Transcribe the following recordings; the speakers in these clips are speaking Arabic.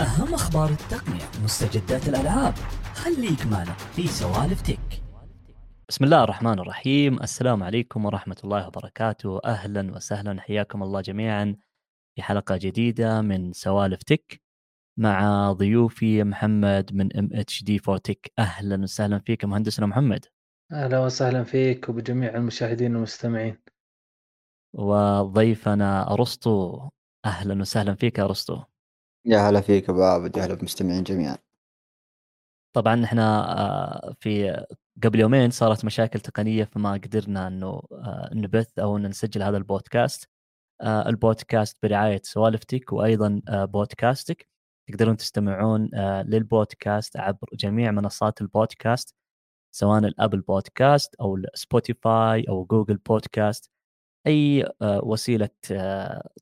أهم أخبار التقنية مستجدات الألعاب. خليك معنا في سوالف تك. بسم الله الرحمن الرحيم. السلام عليكم ورحمة الله وبركاته. أهلا وسهلا. حياكم الله جميعا في حلقة جديدة من سوالف تك مع ضيوفي محمد من ام اتش دي فور تك. أهلا وسهلا فيك مهندسنا محمد. أهلا وسهلا فيك وبجميع المشاهدين والمستمعين. وضيفنا أرسطو. أهلا وسهلا فيك أرسطو. يا هلا فيك أبو عابد يا هلا بالمستمعين جميعا. طبعا إحنا آه، في قبل يومين صارت مشاكل تقنية فما قدرنا إنه آه، نبث أو أن نسجل هذا البودكاست. آه، البودكاست برعاية سوالفتك وأيضا بودكاستك. تقدرون تستمعون للبودكاست عبر جميع منصات البودكاست سواء Apple Podcasts أو سبوتيفاي أو Google Podcasts. أي وسيلة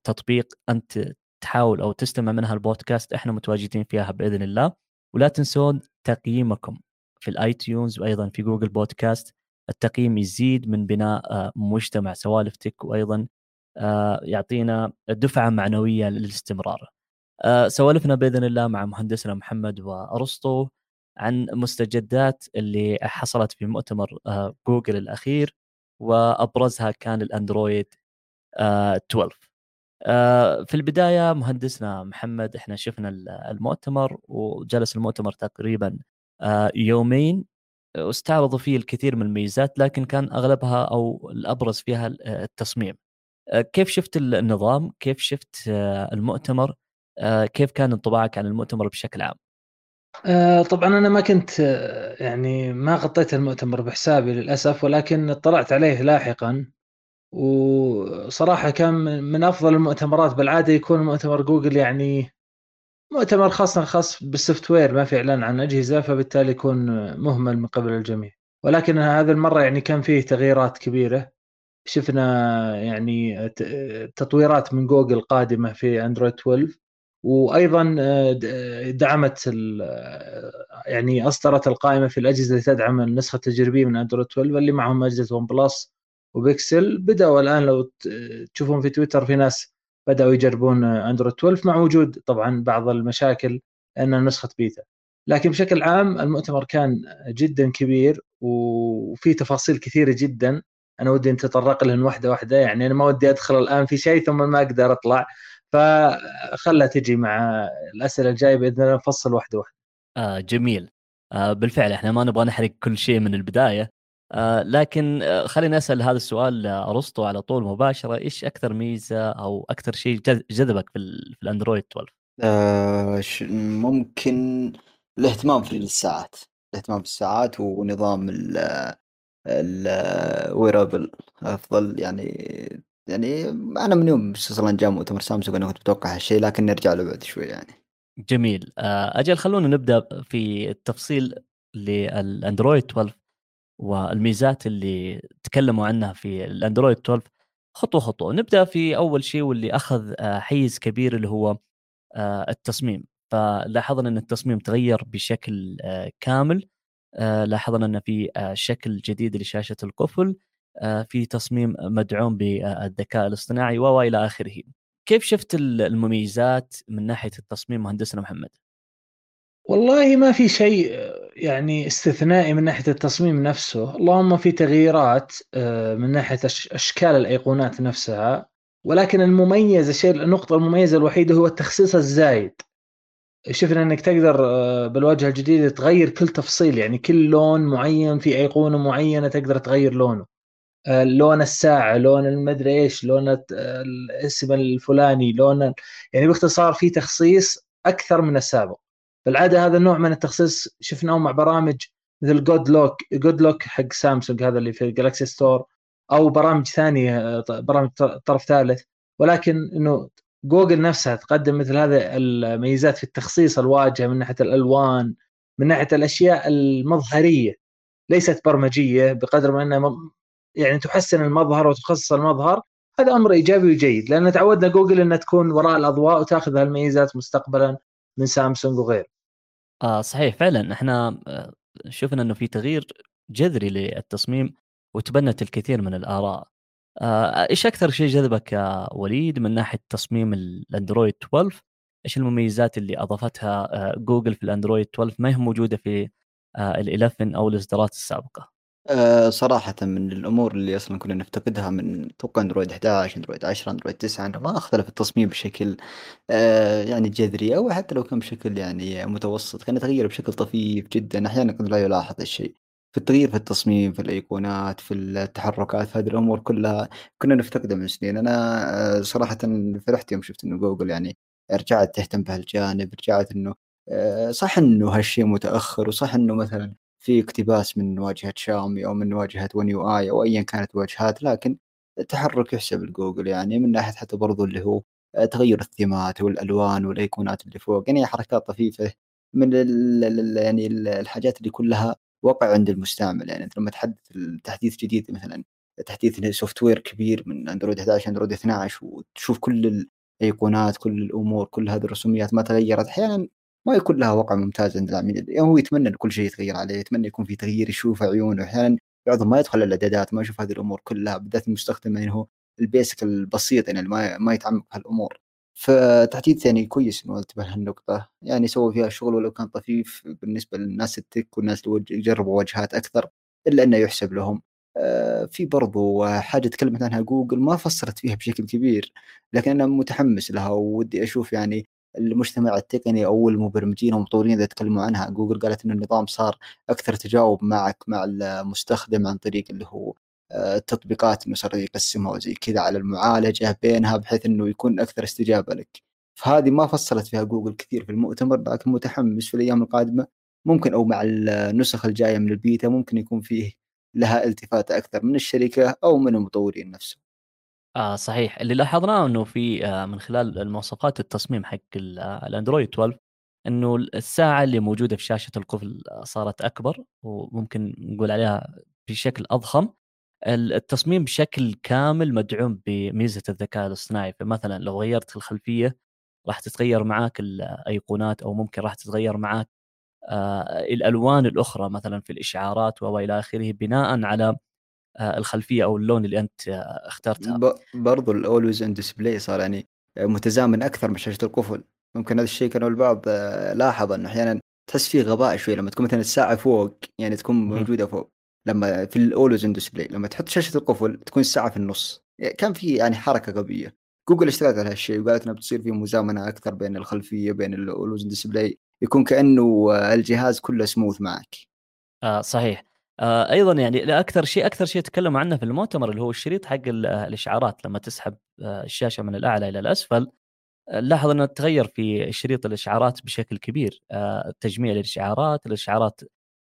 تطبيق أنت تحاول أو تستمع منها البودكاست إحنا متواجدين فيها بإذن الله. ولا تنسون تقييمكم في ال iTunes وأيضا في Google Podcasts. التقييم يزيد من بناء آه، مجتمع سوالفتك وأيضا آه، يعطينا دفعة معنوية للاستمرار. آه، سوالفنا بإذن الله مع مهندسنا محمد وأرسطو عن مستجدات اللي حصلت في مؤتمر جوجل الأخير. وأبرزها كان الأندرويد 12 آه، في البداية مهندسنا محمد إحنا شفنا المؤتمر وجلس المؤتمر تقريبا آه، يومين واستعرضوا فيه الكثير من الميزات لكن كان أغلبها أو الأبرز فيها التصميم. آه، كيف شفت النظام؟ كيف شفت المؤتمر؟ كيف كان انطباعك عن المؤتمر بشكل عام؟ طبعا أنا ما كنت يعني ما غطيت المؤتمر بحسابي للأسف ولكن اطلعت عليه لاحقا وصراحة كان من أفضل المؤتمرات بالعادة يكون مؤتمر جوجل يعني مؤتمر خاص خاص بال software ما في إعلان عن أجهزة فبالتالي يكون مهمل من قبل الجميع. ولكن هذه المرة يعني كان فيه تغييرات كبيرة. شفنا يعني تطويرات من جوجل قادمة في أندرويد 12 وأيضا دعمت يعني أصدرت القائمة في الأجهزة اللي تدعم النسخة التجريبية من أندرويد 12 اللي معهم أجهزة OnePlus و Pixel. بدأوا الآن لو تشوفون في تويتر في ناس بدأوا يجربون اندرويد 12 مع وجود طبعا بعض المشاكل انها نسخة بيتا. لكن بشكل عام المؤتمر كان جدا كبير وفي تفاصيل كثيرة جدا. أنا ودي نتطرق لهن واحدة واحدة يعني أنا ما ودي أدخل الآن في شيء ثم ما أقدر أطلع. فخلها تجي مع الأسئلة الجاية بإذن الله نفصل واحدة واحدة. آه جميل. آه بالفعل إحنا ما نبغى نحرق كل شيء من البداية. آه لكن آه خليني أسأل هذا السؤال ارسطو على طول مباشرة. إيش أكثر ميزة أو أكثر شيء جذبك في, في الأندرويد 12 آه ممكن الاهتمام في الساعات. الاهتمام بالساعات ونظام الويرابل أفضل. يعني يعني أنا من يوم أصلا جاء مؤتمر سامسونج أنا كنت متوقع هالشيء لكن نرجع له بعد شوي يعني. جميل. آه، أجل خلونا نبدأ في التفصيل للأندرويد 12 والميزات اللي تكلموا عنها في الأندرويد 12 خطوة خطوة. نبدأ في أول شيء واللي أخذ آه، حيز كبير اللي هو آه، التصميم. فلاحظنا إن التصميم تغير بشكل آه، كامل. لاحظنا إن في شكل جديد لشاشة القفل. في تصميم مدعوم بالذكاء الاصطناعي والى آخره. كيف شفت المميزات من ناحية التصميم مهندسنا محمد؟ والله ما في شيء يعني استثنائي من ناحية التصميم نفسه، اللهم في تغييرات آه، من ناحية أشكال الأيقونات نفسها ولكن المميز الشيء النقطة المميزة الوحيدة هو التخصيص الزايد. شفنا إنك تقدر آه، بالواجهه الجديده تغير كل تفصيل يعني كل لون معين في أيقونة معينة تقدر تغير لونه. آه، لون الساعة، لون المدري إيش، لون الاسم الفلاني، لون يعني باختصار في تخصيص أكثر من السابق. بالعادة هذا النوع من التخصيص شفناه مع برامج مثل Good Lock Good Lock حق سامسونج هذا اللي في Galaxy Store أو برامج ثانية برامج طرف ثالث. ولكن إنه جوجل نفسها تقدم مثل هذه الميزات في التخصيص الواجهة من ناحية الألوان من ناحية الأشياء المظهرية. ليست برمجية بقدر ما إنها يعني تحسن المظهر وتخصص المظهر. هذا أمر إيجابي وجيد لأن تعودنا جوجل إنها تكون وراء الأضواء وتأخذ هالميزات مستقبلا من سامسونج وغيره. آه صحيح فعلا. إحنا آه، شفنا إنه في تغيير جذري للتصميم وتبنت الكثير من الآراء. آه إيش أكثر شيء جذبك يا وليد من ناحية تصميم الأندرويد 12 إيش المميزات اللي أضافتها آه، جوجل في الأندرويد 12 ما هي موجودة في ال 11 أو الإصدارات السابقة؟ أه صراحة من الأمور اللي أصلا كنا نفتقدها من أتوقع أندرويد 11 أندرويد 10 أندرويد 9 أنه ما اختلف التصميم بشكل أه يعني جذري أو حتى لو كان بشكل يعني متوسط كان يتغير بشكل طفيف جدا. أحيانا قد لا يلاحظ الشيء. في التغيير في التصميم في الأيقونات في التحركات في هذه الأمور كلها كنا نفتقدها من سنين. أنا أه صراحة فرحت يوم شفت أنه جوجل يعني رجعت تهتم بهالجانب رجعت أنه أه صح أنه هالشيء متأخر وصح أنه مثلا في اقتباس من واجهة شاومي أو من واجهة One UI أو أيا كانت الواجهات لكن التحرك يحسب لجوجل يعني من ناحية حتى برضو اللي هو تغير ال themeات والألوان والأيقونات اللي فوق يعني حركات طفيفة من ال ال يعني الحاجات اللي كلها وقع عند المستعمل. يعني أنت لما تحدث تحديث جديد مثلا تحديث software كبير من أندرويد 11 أندرويد 12 وتشوف كل الأيقونات كل الأمور كل هذه الرسوميات ما تغيرت أحيانا ما يكون لها وقع ممتاز عند العميل يعني هو يتمنى إن كل شيء يتغير عليه يتمنى يكون في تغيير يشوف عيونه. أحيانا بعضهم ما يدخل الإعدادات ما يشوف هذه الأمور كلها بالذات المستخدم يعني هو ال basic البسيط يعني ما ما يتعمق هالأمور. فتحديث يعني كويس إنه انتبه لهالنقطة. يعني سووا فيها شغل ولو كان طفيف بالنسبة للناس التك والناس اللي يجربوا واجهات أكثر إلا إنه يحسب لهم. آه، في برضو حاجة تكلمت عنها جوجل ما فسرت فيها بشكل كبير لكن أنا متحمس لها ودي أشوف يعني المجتمع التقني أو المبرمجين والمطورين إذا تكلموا عنها جوجل قالت إنه النظام صار أكثر تجاوب معك مع المستخدم عن طريق اللي هو آه، التطبيقات إنه صار يقسمها وزي كذا على المعالجة بينها بحيث إنه يكون أكثر استجابة لك. فهذه ما فصلت فيها جوجل كثير في المؤتمر لكن متحمس في الأيام القادمة ممكن أو مع النسخ الجاية من البيتا ممكن يكون فيه لها التفات أكثر من الشركة أو من المطورين نفسهم. آه صحيح. اللي لاحظناه إنه في آه من خلال المواصفات التصميم حق آه، الأندرويد 12 إنه الساعة اللي موجودة في شاشة القفل صارت أكبر وممكن نقول عليها بشكل أضخم. التصميم بشكل كامل مدعوم بميزة الذكاء الاصطناعي. فمثلا لو غيرت الخلفية راح تتغير معاك الايقونات أو ممكن راح تتغير معاك آه الألوان الأخرى مثلا في الإشعارات وإلى آخره بناء على آه، الخلفية أو اللون اللي أنت آه، اخترتها. برضو ال always on display صار يعني متزامن أكثر من شاشة القفل. ممكن هذا الشيء كانوا البعض آه، لاحظ إنه أحيانا تحس فيه غباء شوي لما تكون مثلا الساعة فوق يعني تكون موجودة فوق. لما في ال always on display لما تحط شاشة القفل تكون الساعة في النص. يعني كان في يعني حركة غبية. جوجل اشتغلت على هالشيء وقالت إنها بتصير في مزامنة أكثر بين الخلفية بين ال always display يكون كأنه الجهاز كله سموث معك. آه صحيح. آه أيضا يعني أكثر شيء أكثر شيء تكلموا عنه في المؤتمر اللي هو الشريط حق الإشعارات لما تسحب آه الشاشة من الأعلى إلى الأسفل. آه لاحظ أنه تغير في شريط الإشعارات بشكل كبير. آه تجميع الإشعارات الإشعارات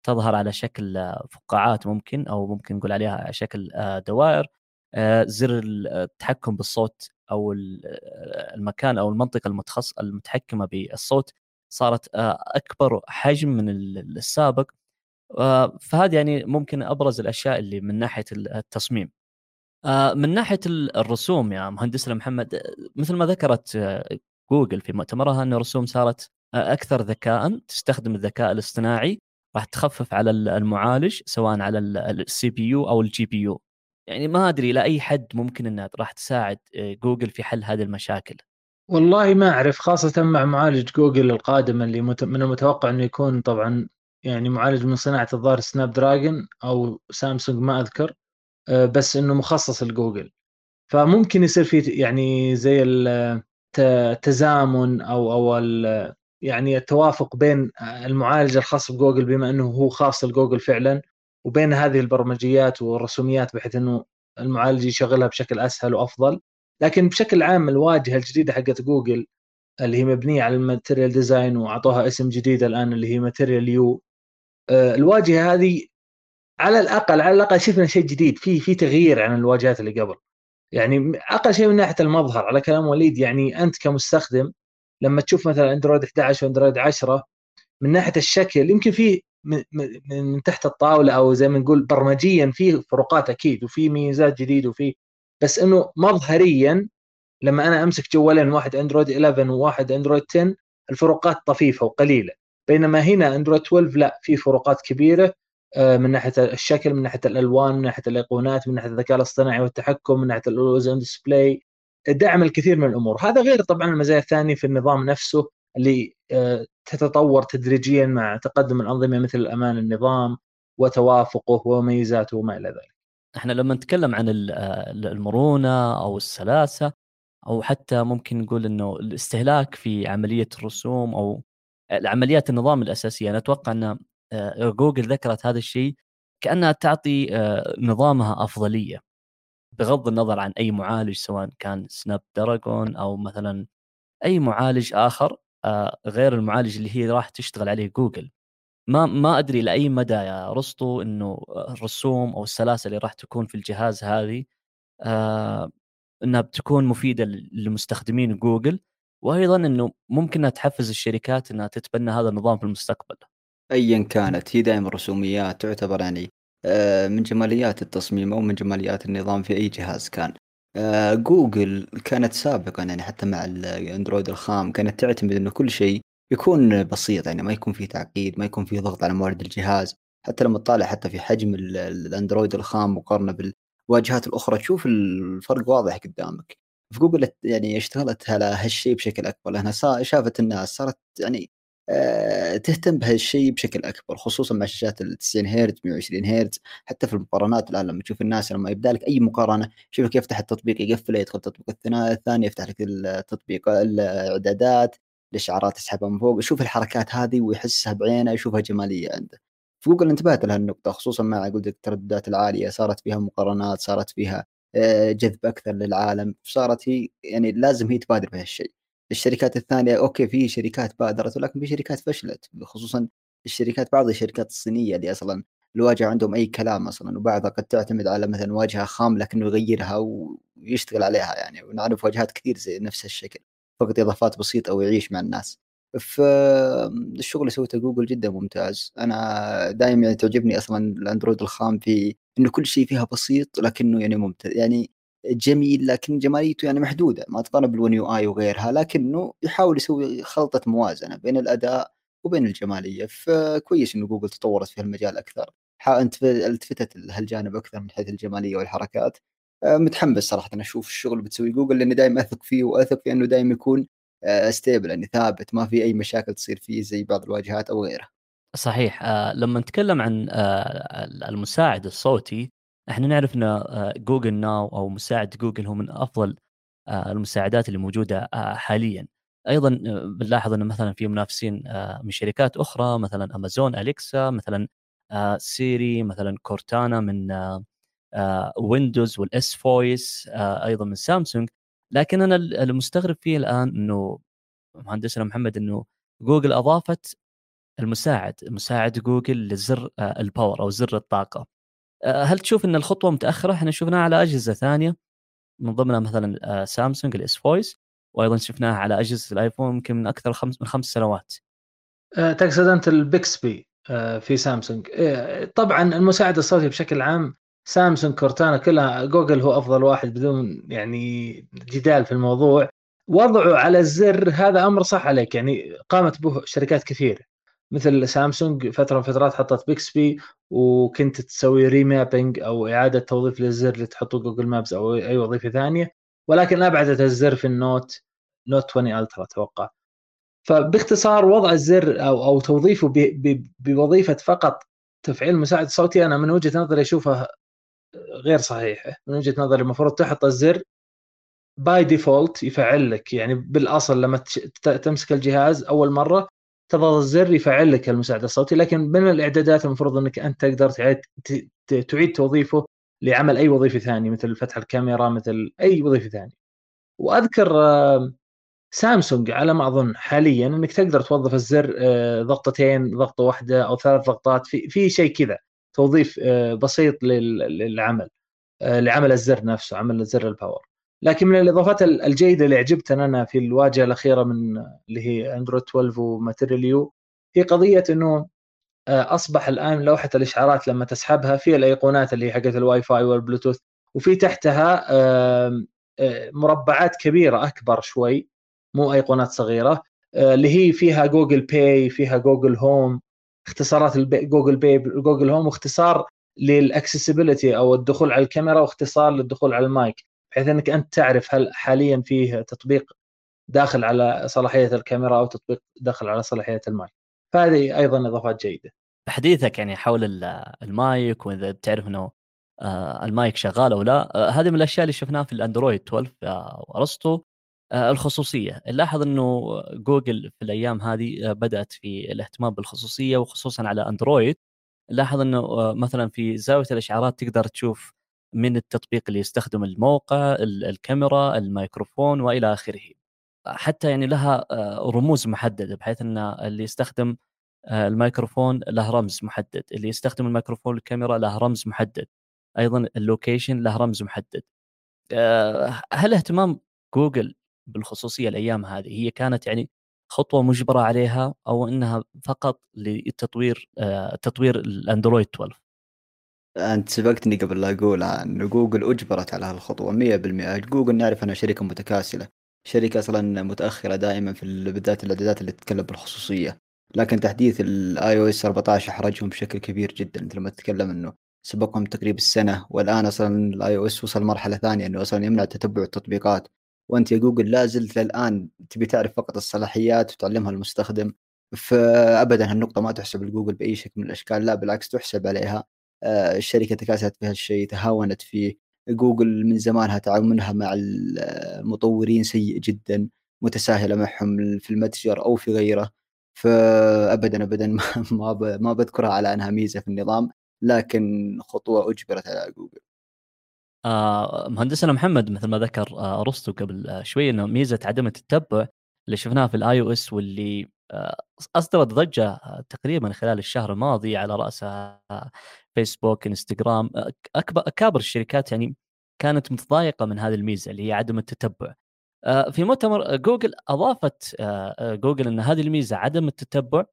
تظهر على شكل آه، فقاعات ممكن أو ممكن نقول عليها على شكل آه دوائر. آه زر التحكم بالصوت أو آه، المكان أو المنطقة المتخص المتحكمة بالصوت. صارت آه أكبر حجم من السابق. آه، فهذه يعني ممكن أبرز الأشياء اللي من ناحية التصميم. آه، من ناحية الرسوم يا مهندسنا محمد مثل ما ذكرت آه، جوجل في مؤتمرها أن الرسوم صارت أكثر ذكاء تستخدم الذكاء الاصطناعي راح تخفف على المعالج سواء على ال CPU أو ال GPU. يعني ما أدري إلى أي حد ممكن إنها راح تساعد جوجل في حل هذه المشاكل. والله ما أعرف خاصة مع معالج جوجل القادم اللي من المتوقع إنه يكون طبعا يعني معالج من صناعة الظاهر سناب دراجون أو سامسونج ما أذكر آه، بس إنه مخصص لجوجل. فممكن يصير في يعني زي التزامن أو أو يعني التوافق بين المعالج الخاص بجوجل بما إنه هو خاص لجوجل فعلا وبين هذه البرمجيات والرسوميات بحيث إنه المعالج يشغلها بشكل أسهل وأفضل. لكن بشكل عام الواجهة الجديدة حقت جوجل اللي هي مبنية على ال Material Design وأعطوها اسم جديد الآن اللي هي Material You آه، الواجهة هذه على الأقل على الأقل شفنا شيء جديد. في في تغيير عن الواجهات اللي قبل. يعني أقل شيء من ناحية المظهر على كلام وليد يعني أنت كمستخدم لما تشوف مثلا أندرويد 11 وأندرويد 10 من ناحية الشكل يمكن في من, من تحت الطاولة أو زي ما نقول برمجيا في فروقات أكيد وفي ميزات جديده وفي بس إنه مظهريا لما أنا أمسك جوالين واحد أندرويد 11 وواحد أندرويد 10 الفروقات طفيفة وقليلة. بينما هنا اندرويد 12 لا في فروقات كبيرة آه، من ناحية الشكل من ناحية الألوان من ناحية الأيقونات من ناحية الذكاء الاصطناعي والتحكم من ناحية ال always-on display دعم الكثير من الأمور هذا غير طبعا المزايا الثانية في النظام نفسه اللي آه، تتطور تدريجيا مع تقدم الأنظمة مثل أمان النظام وتوافقه وميزاته وما إلى ذلك. إحنا لما نتكلم عن المرونة أو السلاسة أو حتى ممكن نقول إنه الاستهلاك في عملية الرسوم أو عمليات النظام الأساسية. أنا أتوقع أن آه، جوجل ذكرت هذا الشيء كأنها تعطي آه، نظامها أفضلية بغض النظر عن أي معالج سواء كان سناب دراجون أو مثلا أي معالج آخر آه، غير المعالج اللي هي راح تشتغل عليه جوجل. ما ما أدري لاي مدى يا رسطو إنه الرسوم أو السلاسه اللي راح تكون في الجهاز هذه إنها بتكون مفيدة لمستخدمين جوجل. وأيضا إنه ممكن تحفز الشركات إنها تتبنى هذا النظام في المستقبل. ايا كانت هي دائما الرسوميات تعتبر يعني آه، من جماليات التصميم أو من جماليات النظام في أي جهاز كان. آه، جوجل كانت سابقا يعني حتى مع الأندرويد الخام كانت تعتمد إنه كل شيء يكون بسيط يعني ما يكون فيه تعقيد ما يكون فيه ضغط على موارد الجهاز حتى لما تطالع حتى في حجم الأندرويد الخام مقارنة بالواجهات الأخرى تشوف الفرق واضح قدامك في جوجل يعني اشتغلت على هالشيء بشكل أكبر لأنها شافت الناس صارت يعني آه، تهتم بهالشيء بشكل أكبر خصوصا مع شاشات ال 90 هرتز 120 هرتز حتى في المقارنات الآن لما تشوف الناس لما يبدأ لك أي مقارنة يشوفك يفتح التطبيق يقفله يدخل التطبيق الثاني يفتح لك التطبيق الإعدادات الإشعارات تسحبها من فوق يشوف الحركات هذه ويحسها بعينه يشوفها جمالية عنده. في جوجل انتبهت لهالنقطة خصوصا مع قلة الترددات العالية صارت فيها مقارنات صارت فيها جذب أكثر للعالم. صارت هي يعني لازم هي تبادر بهالشيء الشركات الثانية okay في شركات بادرت ولكن في شركات فشلت. خصوصا الشركات بعض الشركات الصينية اللي أصلا الواجهة عندهم أي كلام أصلا وبعضها قد تعتمد على مثلا واجهة خام لكنه يغيرها ويشتغل عليها يعني ونعرف واجهات كثير زي نفس الشكل فقط إضافات بسيطة ويعيش مع الناس. فالشغل اللي سويته جوجل جدا ممتاز. أنا دائما يعني تعجبني أصلا الأندرويد الخام في إنه كل شيء فيها بسيط لكنه يعني ممتاز يعني جميل لكن جماليته يعني محدودة ما تقارن بالون يو آي وغيرها لكنه يحاول يسوي خلطة موازنة بين الأداء وبين الجمالية فكويس إنه جوجل تطورت في المجال أكثر التفتت لهالجانب أكثر من حيث الجمالية والحركات آه، متحمس صراحة أنا أشوف الشغل بتسوي جوجل لأني دائما أثق فيه وأثق في إنه دائما يكون stable آه، يعني ثابت ما في أي مشاكل تصير فيه زي بعض الواجهات أو غيرها. صحيح آه لما نتكلم عن آه المساعد الصوتي إحنا نعرف إن آه جوجل ناو أو مساعد جوجل هو من أفضل آه المساعدات اللي موجودة آه حاليا. أيضا آه، بنلاحظ انه مثلا في منافسين آه من شركات أخرى مثلا امازون اليكسا مثلا آه سيري مثلا كورتانا من آه ويندوز وال S Voice أيضا من سامسونج لكن أنا المستغرب فيه الآن إنه مهندسنا محمد إنه جوجل أضافت المساعد مساعد جوجل لزر آه، الباور أو زر الطاقة. آه، هل تشوف إن الخطوة متأخرة؟ إحنا شفناها على أجهزة ثانية من ضمنها مثلا آه، سامسونج ال S Voice وأيضا شفناها على أجهزة الآيفون يمكن من أكثر خمس من خمس سنوات. تقصد أنت البيكسبي في سامسونج. طبعا المساعد الصوتي بشكل عام سامسونج كورتانا كلها جوجل هو أفضل واحد بدون يعني جدال في الموضوع. وضعه على الزر هذا أمر صح عليك يعني قامت به شركات كثير. مثل سامسونج فترة من فترات حطت بيكسبي وكنت تسوي remapping أو إعادة توظيف للزر اللي تحطه جوجل مابس أو أي وظيفة ثانية. ولكن ابعدت الزر في النوت نوت 20 الترا أتوقع. فباختصار وضع الزر أو أو توظيفه بوظيفة فقط تفعيل المساعد الصوتي أنا من وجهة نظري أشوفه غير صحيحه من وجهة نظري المفروض تحط الزر by default يفعل لك يعني بالأصل لما تمسك الجهاز أول مرة تضغط الزر يفعل لك المساعد الصوتي لكن من الإعدادات المفروض إنك أنت تقدر تعيد تعيد توظيفه لعمل أي وظيفة ثانية مثل فتح الكاميرا مثل أي وظيفة ثانية. وأذكر سامسونج على ما أظن حاليا إنك تقدر توظف الزر آه، ضغطتين ضغطة واحدة أو ثلاث ضغطات في في شيء كذا توظيف آه، بسيط للعمل آه، لعمل الزر نفسه عمل زر الباور لكن من الإضافات الجيدة اللي عجبتني أنا في الواجهة الأخيرة من اللي هي اندرويد 12 و Material هي قضية إنه آه، أصبح الآن لوحة الإشعارات لما تسحبها في الأيقونات اللي هي حقت الواي فاي والبلوتوث وفي تحتها مربعات كبيرة أكبر شوي مو أيقونات صغيرة اللي هي فيها Google Pay فيها Google Home اختصارات Google Pay Google Home واختصار لل accessibility أو الدخول على الكاميرا واختصار للدخول على المايك. بحيث إنك أنت تعرف هل حاليا فيه تطبيق داخل على صلاحية الكاميرا أو تطبيق داخل على صلاحية المايك. فهذه أيضا إضافات جيدة. بحديثك يعني حول المايك وإذا بتعرف إنه آه، المايك شغال أو لا. آه، هذه من الأشياء اللي شفناها في الأندرويد 12 يا رستو. الخصوصية. نلاحظ إنه جوجل في الأيام هذه بدأت في الاهتمام بالخصوصية وخصوصا على أندرويد. لاحظ إنه آه، مثلا في زاوية الإشعارات تقدر تشوف من التطبيق اللي يستخدم الموقع الكاميرا الميكروفون وإلى آخره. حتى يعني لها آه، رموز محددة بحيث أن اللي يستخدم آه، الميكروفون له رمز محدد. اللي يستخدم الميكروفون الكاميرا له رمز محدد. أيضا ال location له رمز محدد. هل اهتمام جوجل بالخصوصية الأيام هذه هي كانت يعني خطوة مجبرة عليها أو إنها فقط للتطوير آه، تطوير الأندرويد 12 أنت سبقتني قبل لا أقول ان جوجل أجبرت على هالخطوة 100% جوجل نعرف أنها شركة متكاسلة شركة أصلا متأخرة دائما في بالذات الإعدادات اللي تتكلم بالخصوصية. لكن تحديث ال iOS 14 أحرجهم بشكل كبير جدا. انت لما تتكلم إنه سبقهم تقريبا السنة والآن أصلا ال iOS وصل مرحلة ثانية إنه أصلا يمنع تتبع التطبيقات. وأنت يا جوجل لا زلت للآن تبي تعرف فقط الصلاحيات وتعلمها المستخدم. فابدا هالنقطة ما تحسب لجوجل بأي شكل من الأشكال لا بالعكس تحسب عليها. الشركة تكاسلت في هالشيء تهاونت فيه جوجل من زمانها تعاملها مع المطورين سيء جدا متساهلة معهم في المتجر أو في غيره. فابدا ابدا ما ما بذكرها على أنها ميزة في النظام لكن خطوة أجبرت على جوجل. آه مهندسنا محمد مثل ما ذكر آه أرسطو قبل آه شوي إنه ميزة عدم التتبع اللي شفناها في ال iOS واللي آه أصدرت ضجة آه تقريبا خلال الشهر الماضي على رأسها آه فيسبوك إنستغرام اكبر أكابر الشركات يعني كانت متضايقة من هذه الميزة اللي هي عدم التتبع. في مؤتمر جوجل أضافت جوجل إن هذه الميزة عدم التتبع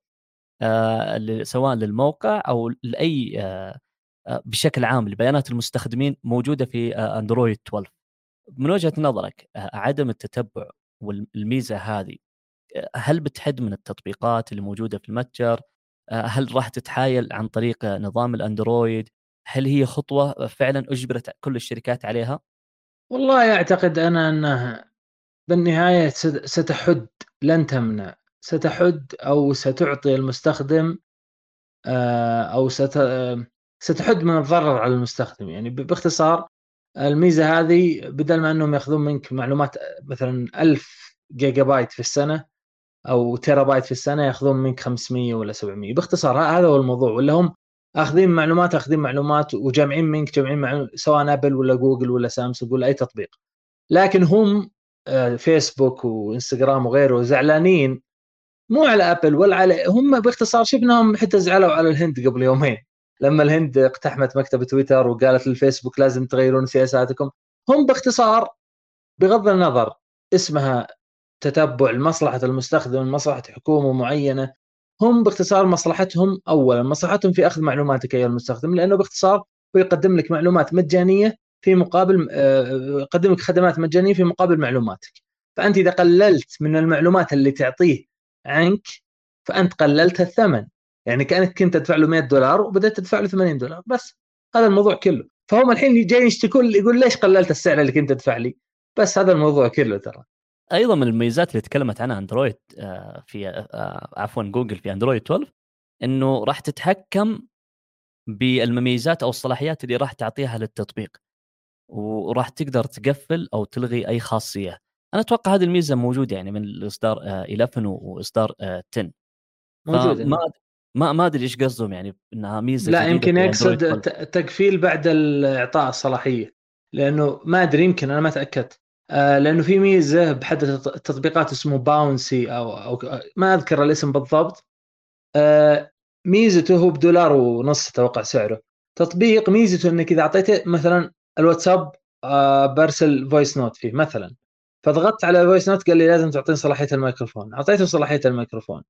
سواء للموقع أو لأي بشكل عام لبيانات المستخدمين موجودة في أندرويد 12 من وجهة نظرك عدم التتبع والميزه هذه هل بتحد من التطبيقات اللي موجودة في المتجر؟ هل راح تتحايل عن طريق نظام الأندرويد؟ هل هي خطوة فعلا أجبرت كل الشركات عليها؟ والله أعتقد أنا انها بالنهاية ستحد لن تمنع ستحد أو ستعطي المستخدم أو ست ستحد من الضرر على المستخدم يعني باختصار الميزة هذه بدل ما أنهم يأخذون منك معلومات مثلا 1000 جيجا بايت في السنة أو تيرا بايت في السنة ياخذون منك 500 ولا 700 باختصار هذا هو الموضوع. ولا هم أخذين معلومات أخذين معلومات وجامعين منك جامعين معلومات سواء أبل ولا جوجل ولا سامسونج ولا أي تطبيق. لكن هم آه، فيسبوك وإنستغرام وغيره زعلانين مو على أبل ولا على هم باختصار شفناهم حتى زعلوا على الهند قبل يومين. لما الهند اقتحمت مكتب تويتر وقالت للفيسبوك لازم تغيرون سياساتكم. هم باختصار بغض النظر اسمها تتبع لمصلحة المستخدم مصلحة حكومة معينة. هم باختصار مصلحتهم اولا مصلحتهم في أخذ معلوماتك أيها المستخدم لأنه باختصار هو يقدم لك معلومات مجانية في مقابل آه، يقدم لك خدمات مجانية في مقابل معلوماتك. فأنت إذا قللت من المعلومات اللي تعطيه عنك فأنت قللت الثمن. يعني كأنك كنت تدفع له 100 دولار وبدأت تدفع له 80 دولار بس. هذا الموضوع كله. فهم الحين جاي يشتكون يقول ليش قللت السعر اللي كنت تدفع لي؟ بس هذا الموضوع كله ترى. أيضا من المميزات اللي تكلمت عنها أندرويد آه، في آه، عفوا جوجل في أندرويد 12 إنه راح تتحكم بالمميزات أو الصلاحيات اللي راح تعطيها للتطبيق وراح تقدر تقفل أو تلغي أي خاصية. أنا أتوقع هذه الميزة موجودة يعني من الإصدار 11 آه، واصدار 10 موجودة. ما ما ما أدري إيش قصدهم يعني إنها ميزة لا يمكن يقصد تقفيل بعد اعطاء الصلاحية لأنه ما أدري يمكن أنا ما تأكدت. لأنه في ميزة بحد التطبيقات اسمه Bouncer أو أو ما أذكر الاسم بالضبط. آه ميزته هو بدولار ونص أتوقع سعره. تطبيق ميزته إنك إذا أعطيته مثلا الواتساب آه برسل voice note فيه مثلا. فضغطت على ال voice note قال لي لازم تعطيني صلاحية الميكروفون. أعطيته صلاحية الميكروفون.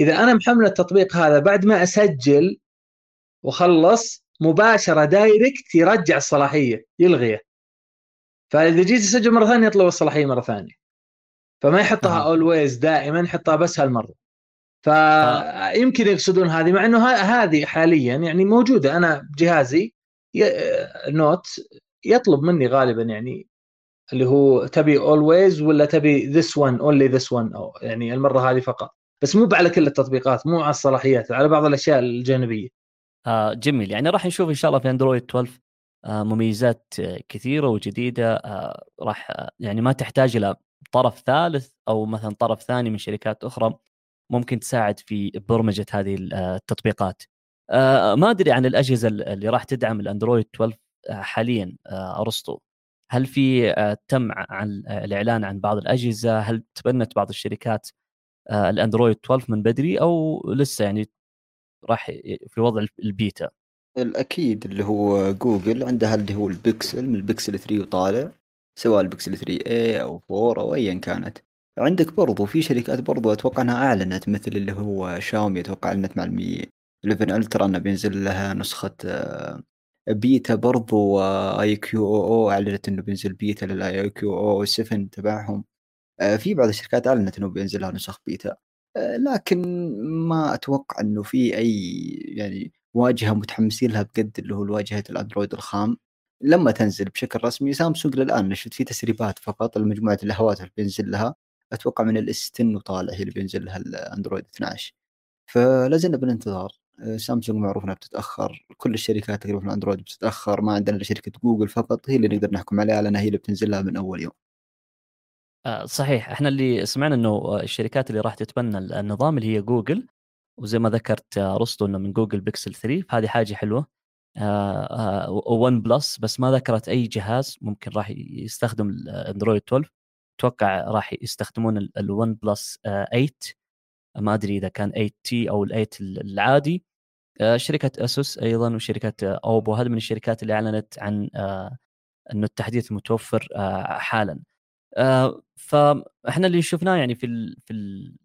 إذا أنا محمل التطبيق هذا بعد ما أسجل وخلص مباشرة direct يرجع الصلاحية يلغيه. فإذا جيت اسجل مرة ثانية يطلب الصلاحية مرة ثانية. فما يحطها always دائما يحطها بس هالمرة. فيمكن يقصدون هذه مع إنه هذه حاليا يعني موجودة. أنا بجهازي Note يطلب مني غالبا يعني اللي هو تبي always ولا تبي this one only this one أو يعني المرة هذه فقط. بس مو على كل التطبيقات مو على الصلاحيات على بعض الأشياء الجانبية. آه جميل. يعني راح نشوف إن شاء الله في اندرويد 12 آه مميزات آه، كثيرة وجديدة آه راح يعني ما تحتاج إلى طرف ثالث أو مثلا طرف ثاني من شركات أخرى ممكن تساعد في برمجة هذه التطبيقات. آه ما أدري عن الأجهزة اللي راح تدعم الأندرويد 12 آه، حاليا أرسطو هل في تم عن الإعلان عن بعض الأجهزة؟ هل تبنت بعض الشركات الأندرويد 12 من بدري أو لسه يعني راح في وضع البيتا؟ الأكيد اللي هو جوجل عندها اللي هو البكسل من البكسل 3 وطالع سواء البكسل 3a أو 4 أو ايا كانت. عندك برضو في شركات برضو أتوقع أنها أعلنت مثل اللي هو شاومي أتوقع أعلنت مع ال Mi 11 Ultra أنه بينزل لها نسخة آه، بيتا برضو iQOO أو أعلنت إنه بينزل بيتا لل iQOO 7 تبعهم. آه، في بعض الشركات أعلنت إنه بينزل لها نسخ بيتا. لكن ما أتوقع إنه في أي يعني واجهة متحمسين لها بقد اللي هو واجهة الأندرويد الخام. لما تنزل بشكل رسمي سامسونج للآن شفت في تسريبات فقط لمجموعه الهواتف اللي بينزل لها. أتوقع من ال S10 وطالع هي اللي بينزل لها الأندرويد 12 فلازلنا بالانتظار سامسونج معروف إنها بتتأخر. كل الشركات تقريبا في الأندرويد بتتأخر. ما عندنا إلا شركة جوجل فقط هي اللي نقدر نحكم عليها لأنها هي اللي بتنزل لها من أول يوم. صحيح. إحنا اللي سمعنا إنه الشركات اللي راح تتبنى النظام اللي هي جوجل وزي ما ذكرت آه، رستو إنه من جوجل بيكسل 3 فهذه حاجة حلوة. و OnePlus بس ما ذكرت أي جهاز ممكن راح يستخدم الأندرويد 12 أتوقع راح يستخدمون ال OnePlus 8 ما أدري إذا كان 8T أو ال8 العادي. آه، شركة اسوس أيضا وشركة اوبو هذه من الشركات اللي أعلنت عن آه، إنه التحديث متوفر حالا. فاحنا اللي شفناه يعني في ال في ال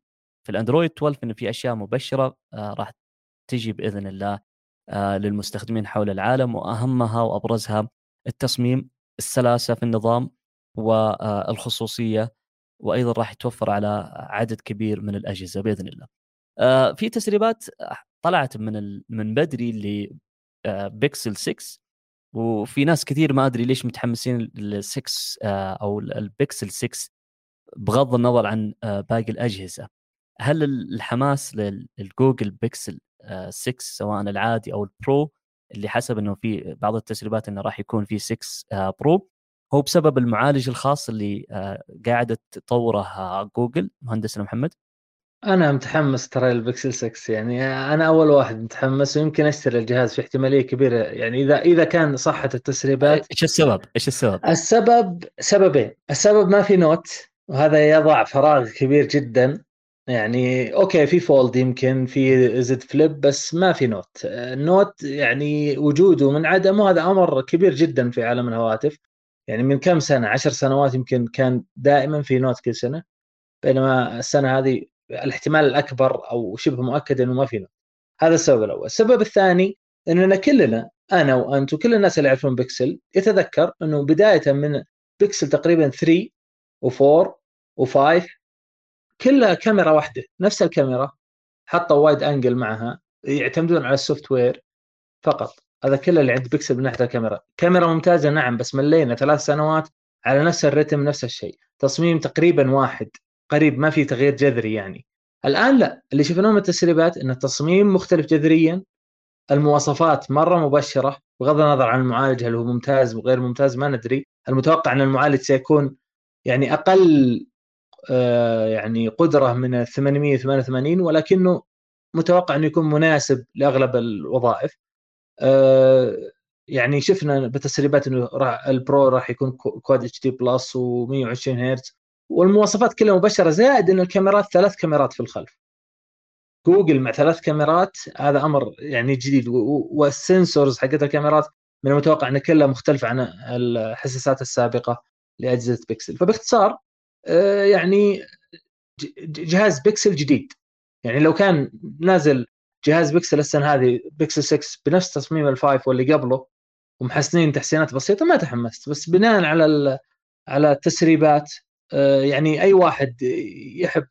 في الأندرويد 12 إنه في أشياء مبشرة راح تجي بإذن الله آه، للمستخدمين حول العالم وأهمها وأبرزها التصميم السلاسة في النظام والخصوصيه وأيضا راح يتوفر على عدد كبير من الأجهزة بإذن الله. آه، في تسريبات طلعت من من بدري ل بيكسل 6 وفي ناس كثير ما أدري ليش متحمسين لل 6 آه، أو البيكسل 6 بغض النظر عن باقي الأجهزة. هل الحماس للجوجل بيكسل 6 سواء العادي أو ال Pro اللي حسب إنه في بعض التسريبات إنه راح يكون في 6 Pro هو بسبب المعالج الخاص اللي آه، قاعدة تطوره آه، جوجل مهندسنا محمد أنا متحمس ترى البكسل 6 يعني أنا أول واحد متحمس ويمكن أشتري الجهاز في احتمالية كبيرة يعني إذا إذا كان صحة التسريبات إيش السبب؟ إيش السبب؟ السبب سببين، السبب ما في نوت وهذا يضع فراغ كبير جدا يعني okay في فولد يمكن في Z Flip بس ما في نوت النوت يعني وجوده من عدمه هذا أمر كبير جدا في عالم الهواتف يعني من كم سنة عشر سنوات يمكن كان دائما في نوت كل سنة بينما السنة هذه الاحتمال الأكبر أو شبه مؤكد إنه ما في نوت هذا السبب الأول. السبب الثاني إننا كلنا أنا وانت وكل الناس اللي يعرفون بيكسل يتذكر إنه بداية من بيكسل تقريبا 3 و4 و5 كلها كاميرا واحدة نفس الكاميرا حطوا wide angle معها يعتمدون على ال software فقط. هذا كله اللي عند بيكسل من ناحية الكاميرا. كاميرا ممتازة نعم بس ملينا ثلاث سنوات على نفس الريتم نفس الشيء. تصميم تقريبا واحد. قريب ما في تغيير جذري يعني. الآن لا اللي شفناه من التسريبات إن التصميم مختلف جذريا المواصفات مرة مبشرة بغض النظر عن المعالج هل هو ممتاز وغير ممتاز ما ندري. المتوقع إن المعالج سيكون يعني أقل آه، يعني قدرة من 888 ولكنه متوقع إنه يكون مناسب لأغلب الوظائف. آه، يعني شفنا بتسريبات إنه ال Pro راح يكون Quad HD Plus و120 هرتز. والمواصفات كلها مبشرة زائد إن الكاميرات ثلاث كاميرات في الخلف. جوجل مع ثلاث كاميرات هذا أمر يعني جديد. وال sensors حقت الكاميرات من المتوقع إن كلها مختلفة عن الحساسات السابقة لأجهزة بيكسل. فباختصار آه، يعني جهاز بيكسل جديد. يعني لو كان نازل جهاز بيكسل السنة هذه بيكسل 6 بنفس تصميم ال five واللي قبله ومحسنين تحسينات بسيطة ما تحمست. بس بناء على على التسريبات يعني أي واحد يحب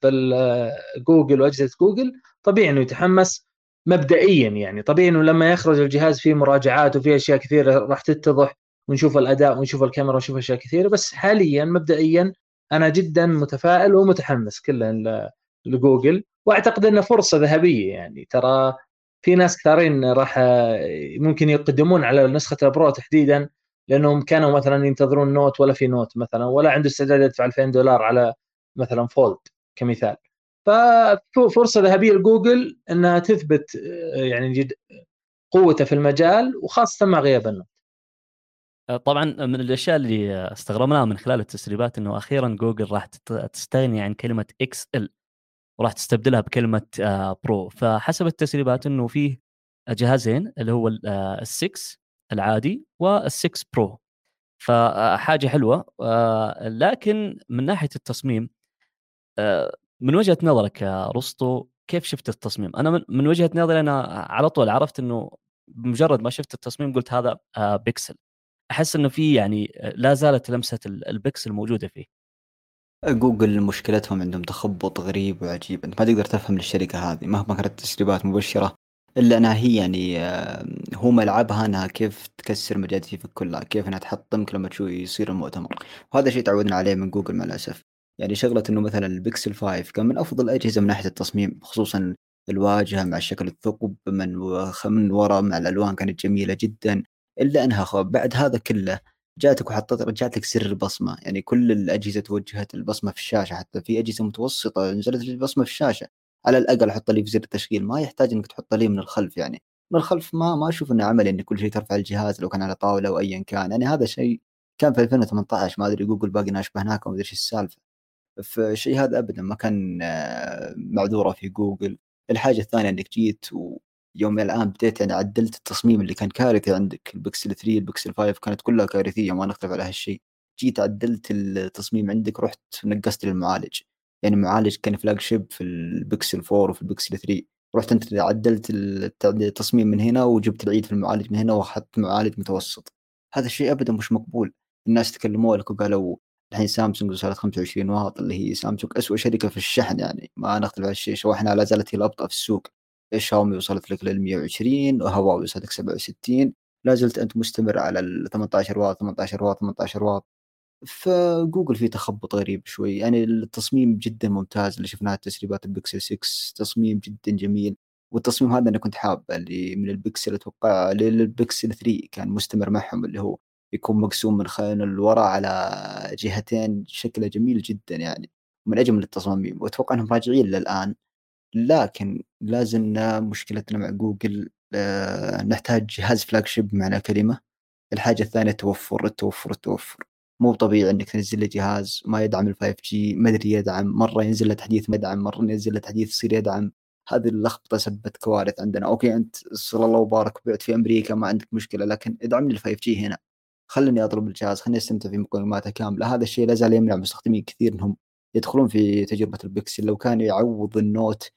جوجل وأجهزة جوجل طبيعي إنه يتحمس مبدئيا يعني. طبيعي إنه لما يخرج الجهاز فيه مراجعات وفيه أشياء كثيرة راح تتضح ونشوف الأداء ونشوف الكاميرا ونشوف أشياء كثيرة بس حاليا مبدئيا أنا جدا متفائل ومتحمس كله ل- لجوجل. وأعتقد إنه فرصة ذهبية يعني. ترى في ناس كثيرين راح ممكن يقدمون على نسخة ال Pro تحديدا لأنهم كانوا مثلا ينتظرون نوت ولا في نوت مثلا ولا عنده استعداد يدفع 2000 دولار على مثلا فولد كمثال. ففرصة ذهبية لجوجل إنها تثبت آه، يعني جد قوته في المجال وخاصة مع غياب النوت. آه، طبعا من الأشياء اللي استغربناها من خلال التسريبات إنه أخيرا جوجل راح تستغني عن كلمة XL وراح تستبدلها بكلمة آه، Pro. فحسب التسريبات إنه فيه جهازين اللي هو ال6 العادي وال6 Pro. فحاجة حلوة آه، لكن من ناحية التصميم آه، من وجهة نظرك يا رسطو كيف شفت التصميم؟ أنا من- وجهة نظري أنا على طول عرفت إنه بمجرد ما شفت التصميم قلت هذا آه، بيكسل. أحس إنه في يعني لا زالت لمسة ال- البكسل موجودة فيه. جوجل مشكلتهم عندهم تخبط غريب وعجيب. أنت ما تقدر تفهم الشركة هذه مهما كانت التسريبات مبشرة. إلا أنها هي يعني آه، هو ملعبها أنها كيف تكسر مجاديف كلها كيف إنها تحطمك لما تشوف يصير المؤتمر. وهذا شيء تعودنا عليه من جوجل مع الأسف. يعني شغلة إنه مثلا البيكسل 5 كان من أفضل الأجهزة من ناحية التصميم خصوصا الواجهة مع شكل الثقب من من وراء مع الألوان كانت جميلة جدا إلا أنها خ- بعد هذا كله جاتك وحطت رجعت لك زر البصمة. يعني كل الأجهزة توجهت البصمة في الشاشة حتى في أجهزة متوسطة نزلت البصمة في الشاشة. على الأقل حط لي في زر التشغيل ما يحتاج إنك تحط لي من الخلف يعني. من الخلف ما ما أشوف إنه عملي ان كل شيء ترفع الجهاز لو كان على طاولة أو ايا كان. يعني هذا شيء كان في 2018 ما أدري جوجل باقي ناشب هناك وما أدري إيش السالفة. فالشيء هذا ابدا ما كان آه، معذورة في جوجل. الحاجة الثانية إنك جيت ويوم الان بديت يعني عدلت التصميم اللي كان كارثي عندك. البكسل 3 البكسل 5 كانت كلها كارثية ما نختلف على هالشيء. جيت عدلت التصميم عندك رحت نقصت للمعالج. يعني معالج كان flagship في البكسل 4 وفي البكسل 3 رحت انت عدلت التصميم من هنا وجبت العيد في المعالج من هنا وأخذت معالج متوسط. هذا الشيء ابدا مش مقبول. الناس تكلموا لك وقالوا الحين سامسونج وصلت 25 واط اللي هي سامسونج اسوء شركة في الشحن يعني. ما نختلف على الشيء. شواحنها لا زالت هي الأبطأ في السوق. شاومي وصلت لك لل 120 وهواوي وصلت لك 67 لا زلت أنت مستمر على ال 18 واط 18 واط 18 واط. فجوجل فيه تخبط غريب شوي. يعني التصميم جدا ممتاز اللي شفناه تسريبات البكسل 6 تصميم جدا جميل. والتصميم هذا أنا كنت حابه اللي من البكسل أتوقع للبكسل 3 كان مستمر معهم اللي هو يكون مقسوم من خلال الوراء على جهتين شكله جميل جدا يعني من أجمل التصاميم. وأتوقع إنهم راجعين للآن لكن لازلنا مشكلتنا مع جوجل آه، نحتاج جهاز flagship بمعنى كلمة. الحاجة الثانية التوفر التوفر التوفر. مو طبيعي إنك تنزل لي جهاز ما يدعم ال 5 G ما أدري يدعم مرة ينزل له تحديث ما يدعم مرة ينزل له تحديث يصير يدعم. هذه اللخبطة سببت كوارث عندنا. okay أنت صلى الله وبارك بعت في أمريكا ما عندك مشكلة لكن ادعم لي ال 5 G هنا. خلني أطلب الجهاز خلني أستمتع في مقوماته كاملة. هذا الشيء لا زال يمنع مستخدمين كثير إنهم يدخلون في تجربة البكسل لو كان يعوض ال Note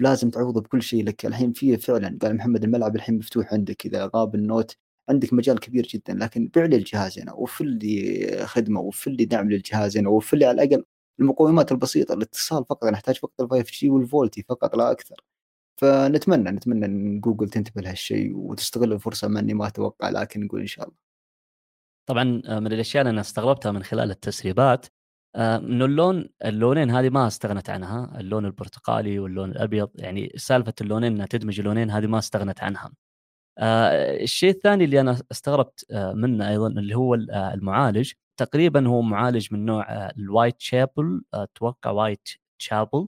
لازم تعوضه بكل شيء لك. الحين في فعلا قال محمد الملعب الحين مفتوح عندك. إذا غاب ال Note عندك مجال كبير جدا لكن بيع لي الجهاز هنا وفر لي خدمة وفر لي دعم للجهاز هنا وفر لي على الأقل المقومات البسيطة. الاتصال فقط أنا احتاج فقط ال 5 G وال VoLTE فقط لا أكثر. فنتمنى نتمنى إن جوجل تنتبه لهالشيء وتستغل الفرصة مع اني ما أتوقع لكن نقول إن شاء الله. طبعا آه، من الأشياء اللي أنا استغربتها من خلال التسريبات آه، إنه اللون اللونين هذه ما استغنت عنها. اللون البرتقالي واللون الأبيض يعني سالفة اللونين إنها تدمج اللونين هذه ما استغنت عنها. آه، الشيء الثاني اللي أنا استغربت آه، منه أيضا اللي هو آه، المعالج. تقريبا هو معالج من نوع ال Whitechapel أتوقع Whitechapel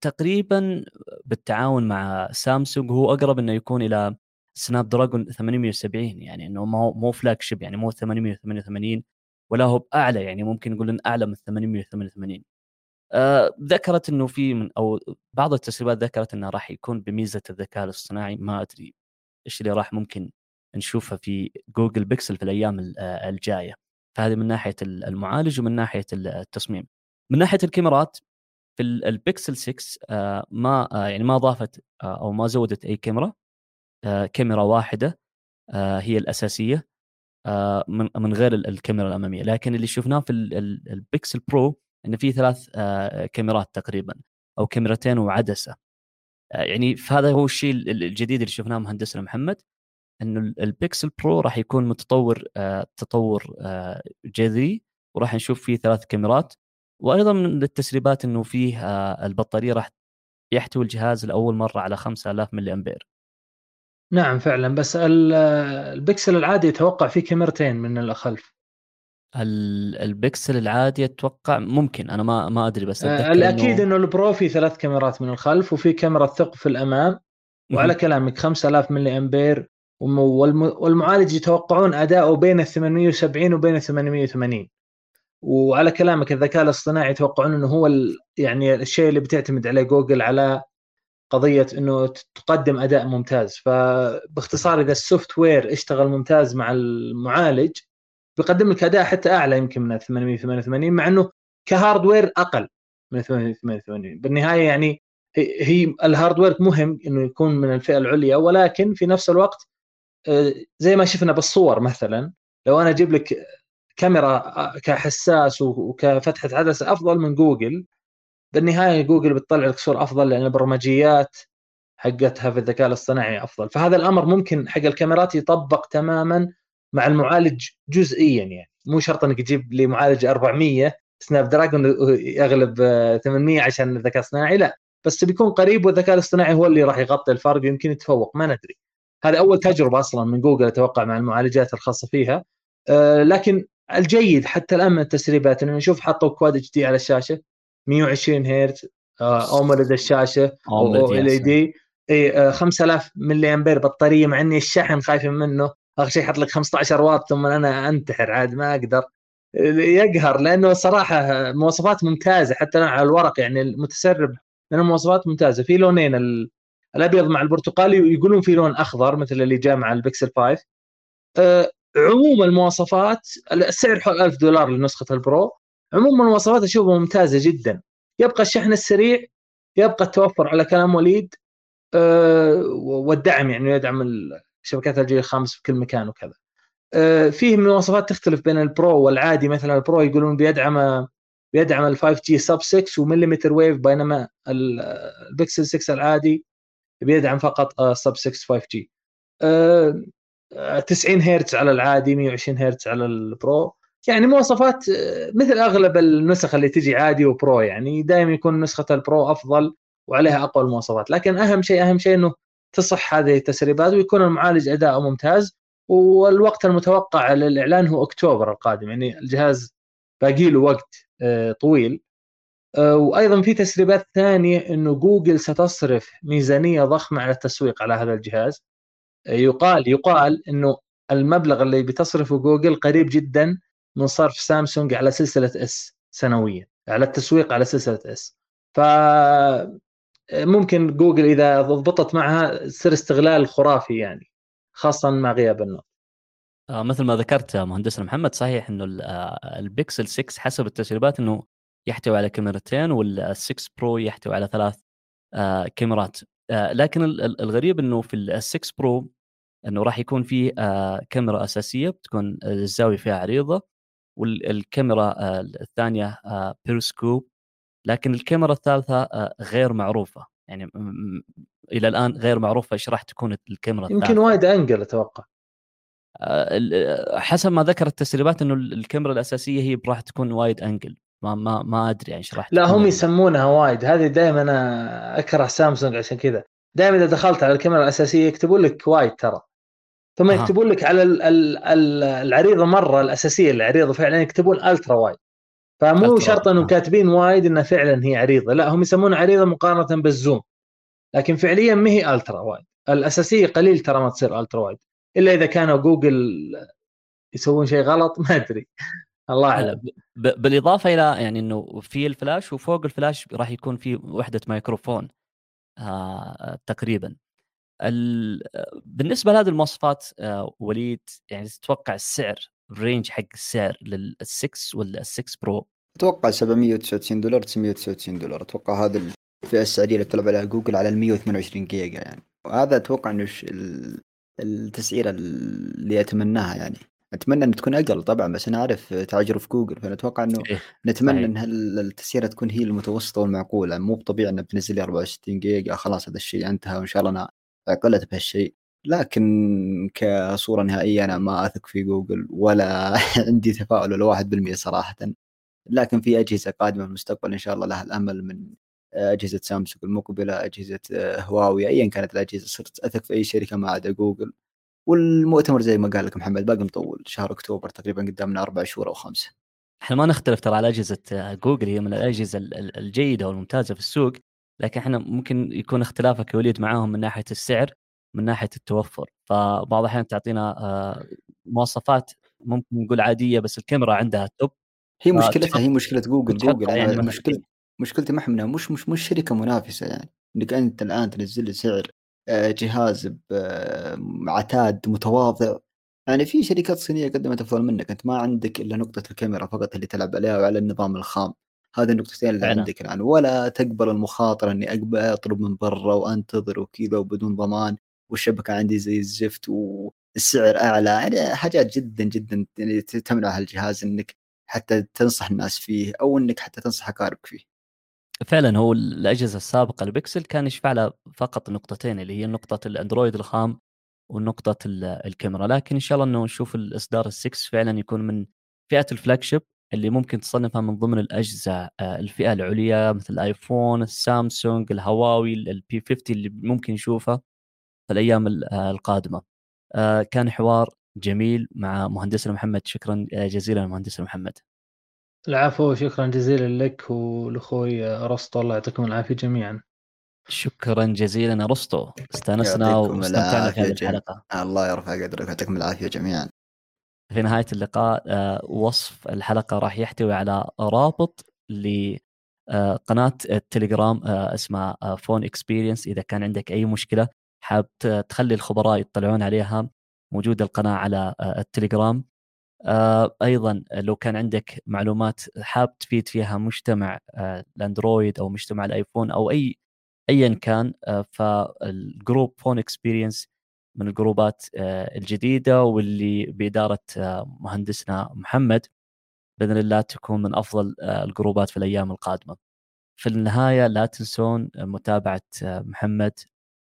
تقريبا بالتعاون مع سامسونج هو أقرب إنه يكون إلى Snapdragon 870 يعني إنه ما هو مو flagship يعني مو 888 ولا هو بأعلى يعني ممكن نقول انه أعلى من 888 آه، ذكرت إنه في من أو بعض التسريبات ذكرت إنه راح يكون بميزة الذكاء الاصطناعي ما أدري إيش اللي راح ممكن نشوفها في جوجل بيكسل في الأيام ال- آه، الجاية. فهذه من ناحية ال- المعالج ومن ناحية ال- التصميم. من ناحية الكاميرات في ال- البيكسل 6 آه، ما آه، يعني ما ضافت آه، أو ما زودت أي كاميرا آه، كاميرا واحدة آه، هي الأساسية آه، من غير ال- الكاميرا الأمامية. لكن اللي شفناه في ال- ال- Pixel Pro انه في ثلاث آه، كاميرات تقريبا أو كاميرتين وعدسة. آه، يعني فهذا هو الشيء ال- الجديد اللي شفناه مهندسنا محمد إنه ال- Pixel Pro راح يكون متطور آه، تطور آه، جذري وراح نشوف فيه ثلاث كاميرات. وأيضا من التسريبات إنه فيه آه، البطارية راح يحتوي الجهاز لأول مرة على 5000 ملي أمبير. نعم فعلا. بس ال- البكسل العادي يتوقع فيه كاميرتين من الخلف ال- البكسل العادي أتوقع ممكن. أنا ما ما أدري بس آه، الأكيد إنه ال Pro فيه ثلاث كاميرات من الخلف وفي كاميرا ثقب في الأمام. وعلى كلامك 5000 ملي أمبير. والمعالج يتوقعون اداؤه بين ال 870 وبين ال 880 وعلى كلامك الذكاء الاصطناعي يتوقعون إنه هو يعني الشيء اللي بتعتمد عليه جوجل على قضية إنه تقدم أداء ممتاز. فباختصار إذا ال software اشتغل ممتاز مع المعالج بيقدم لك أداء حتى أعلى يمكن من 888 مع إنه ك hardware أقل من 888 بالنهاية يعني هي ال hardware مهم إنه يكون من الفئة العليا ولكن في نفس الوقت آه، زي ما شفنا بالصور مثلا لو أنا أجيب لك كاميرا آه، كحساس وكفتحة عدسة أفضل من جوجل بالنهاية جوجل بتطلع لك صور أفضل لأن البرمجيات حقتها في الذكاء الاصطناعي أفضل. فهذا الأمر ممكن حق الكاميرات يطبق تماما مع المعالج جزئيا يعني. مو شرط إنك تجيب لي معالج 400 Snapdragon يغلب آه، 800 عشان الذكاء الاصطناعي لا بس بيكون قريب والذكاء الاصطناعي هو اللي راح يغطي الفرق يمكن يتفوق. ما ندري. هذا أول تجربة أصلا من جوجل أتوقع مع المعالجات الخاصة فيها. آه، لكن الجيد حتى الآن من التسريبات إنه نشوف حطوا Quad HD على الشاشة. 120 هرتز AMOLED الشاشة OLED. إي 5000 ملي أمبير بطارية مع إني الشحن خايف منه. آخر شيء يحط لك 15 واط ثم أنا أنتحر عاد ما أقدر. يقهر لأنه صراحة مواصفات ممتازة حتى على الورق يعني المتسرب من المواصفات ممتازة. في لونين ال- الأبيض مع البرتقالي ويقولون في لون أخضر مثل اللي جاء مع البكسل 5 أه، عموم المواصفات السعر حول 1000 دولار لنسخة ال Pro. عموم المواصفات أشوفها ممتازة جدا. يبقى الشحن السريع يبقى التوفر على كلام وليد. أه، والدعم يعني يدعم شبكات الجيل الخامس في كل مكان وكذا. أه، فيه مواصفات تختلف بين ال Pro والعادي. مثلا ال Pro يقولون بيدعم بيدعم ال 5 G sub 6 و millimeter wave بينما ال- البكسل 6 العادي بيدعم فقط sub 6 5 G 90 هرتز على العادي 120 هرتز على ال Pro. يعني مواصفات آه، مثل أغلب النسخ اللي تجي عادي و Pro يعني دائما يكون نسخة ال Pro أفضل وعليها أقوى المواصفات. لكن أهم شيء أهم شيء إنه تصح هذه التسريبات ويكون المعالج اداؤه ممتاز والوقت المتوقع للإعلان هو أكتوبر القادم يعني الجهاز باقي له وقت آه، طويل. آه، وأيضا في تسريبات ثانية إنه جوجل ستصرف ميزانية ضخمة على التسويق على هذا الجهاز. آه، يقال يقال إنه المبلغ اللي بتصرفه جوجل قريب جدا من صرف سامسونج على سلسلة S سنويا على التسويق على سلسلة S ف ممكن جوجل إذا ضبطت معها تصير استغلال خرافي يعني خاصة مع غياب ال Note آه، مثل ما ذكرت مهندسنا محمد صحيح إنه ال- آه، البيكسل 6 حسب التسريبات إنه يحتوي على كاميرتين وال6 Pro يحتوي على ثلاث آه، كاميرات. آه، لكن ال- ال- الغريب إنه في ال6 Pro إنه راح يكون فيه آه، كاميرا أساسية بتكون الزاويه فيها عريضة والكاميرا آه، الثانية آه، بيرسكوب لكن الكاميرا الثالثة آه، غير معروفة. يعني إلى الآن غير معروفة إيش راح تكون الكاميرا يمكن الثالثة. wide angle أتوقع. آه، ال- حسب ما ذكر التسريبات إنه ال- الكاميرا الأساسية هي راح تكون wide angle. ما ما ما أدري يعني إيش راح لا هم يسمونها wide. هذه دائما أنا أكره سامسونج عشان كذا. دائما إذا دخلت على الكاميرا الأساسية يكتبون لك wide ترى. ثم. يكتبون لك على ال- ال- ال- العريضة مرة الأساسية العريضة فعلا يكتبون ultra wide. فمو شرط wide، انه آه. كاتبين wide إنها فعلا هي عريضة. لا هم يسمونها عريضة مقارنة بال zoom. لكن فعليا ما هي ultra wide. الأساسية قليل ترى ما تصير ultra wide. إلا إذا كانوا جوجل يسوون شيء غلط ما أدري. الله أعلم. ب- بالإضافة إلى يعني إنه في الفلاش وفوق الفلاش راح يكون في وحدة ميكروفون آه تقريبا. ال... بالنسبة لهذه المواصفات آه وليد يعني تتوقع السعر ال range حق السعر لل6 ولا 6 Pro أتوقع 799 دولار 999 دولار. أتوقع هذا الفئه السعرية اللي طلب عليها جوجل على ال 128 جيجا يعني. وهذا أتوقع إنه التسعيرة اللي أتمناها يعني. أتمنى ان تكون أقل طبعا بس أنا أعرف تاجر في جوجل. فانا أتوقع إنه إيه، نتمنى. إن التسعيرة تكون هي المتوسطة والمعقولة. مو طبيعي إنه بتنزل لي 64 جيجا. خلاص هذا الشيء انتهى وإن شاء الله أنا عقلت بهالشيء. لكن كصورة نهائية أنا ما أثق في جوجل ولا عندي تفاؤل ولا 1% صراحة. لكن في أجهزة قادمة في المستقبل إن شاء الله لها الأمل من أجهزة سامسونج المقبلة أجهزة هواوي ايا كانت الأجهزة صرت أثق في أي شركة ما عدا جوجل. والمؤتمر زي ما قال لك محمد باقي مطول شهر أكتوبر تقريبا قدامنا أربع شهور أو خمسة. إحنا ما نختلف ترى على أجهزة جوجل هي من الأجهزة الجيدة والممتازة في السوق. لكن إحنا ممكن يكون اختلافك يا وليد معاهم من ناحية السعر. من ناحية التوفر. فبعض الأحيان تعطينا آه، مواصفات ممكن نقول عادية بس الكاميرا عندها توب. هي مشكلتها هي مشكلة جوجل. جوجل يعني مشكلة مشكلتي ما إحنا مش مش مش شركة منافسة يعني. انك أنت الآن تنزل لي سعر آه، جهاز بعتاد متواضع. يعني في شركات صينية قدمت أفضل منك. أنت ما عندك إلا نقطة الكاميرا فقط اللي تلعب عليها وعلى النظام الخام. هذه النقطتين اللي. عندك الآن. ولا تقبل المخاطرة إني أطلب من برا وأنتظر وكذا وبدون ضمان. والشبكة عندي زي الزفت والسعر أعلى. يعني حاجات جدا جدا يعني تمنع هالجهاز إنك حتى تنصح الناس فيه أو إنك حتى تنصح أقاربك فيه. فعلا هو الأجهزة السابقة البكسل كان يشفع لها فقط نقطتين اللي هي نقطة الأندرويد الخام ونقطة الكاميرا. لكن إن شاء الله إنه نشوف الإصدار ال6 فعلا يكون من فئة ال flagship اللي ممكن تصنفها من ضمن الأجهزة آه، الفئة العليا مثل الايفون السامسونج الهواوي ال P 50 اللي ممكن نشوفها. في الأيام آه، القادمة. آه، كان حوار جميل مع مهندسنا محمد. شكرا جزيلا مهندسنا محمد. العفو شكرا جزيلا لك ولأخوي أرسطو. الله يعطيكم العافية جميعا. شكرا جزيلا أرسطو. استانسنا واستمتعنا في هذه الحلقة. الله يرفع قدرك ويعطيكم العافية جميعا. في نهاية اللقاء آه، وصف الحلقة راح يحتوي على رابط لقناه التليجرام آه، اسمها Phone Experience إذا كان عندك أي مشكلة حاب تخلي الخبراء يطلعون عليها موجوده القناة على آه، التليجرام آه، أيضا لو كان عندك معلومات حاب تفيد فيها مجتمع آه، الاندرويد أو مجتمع الأيفون أو أي ايا كان آه، فال group Phone Experience من الجروبات الجديدة واللي بإدارة مهندسنا محمد بإذن الله تكون من أفضل الجروبات في الأيام القادمة. في النهاية لا تنسون متابعة محمد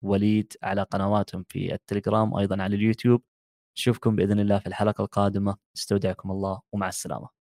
وليد على قنواتهم في التليجرام وأيضا على اليوتيوب. نشوفكم بإذن الله في الحلقة القادمة. استودعكم الله ومع السلامة.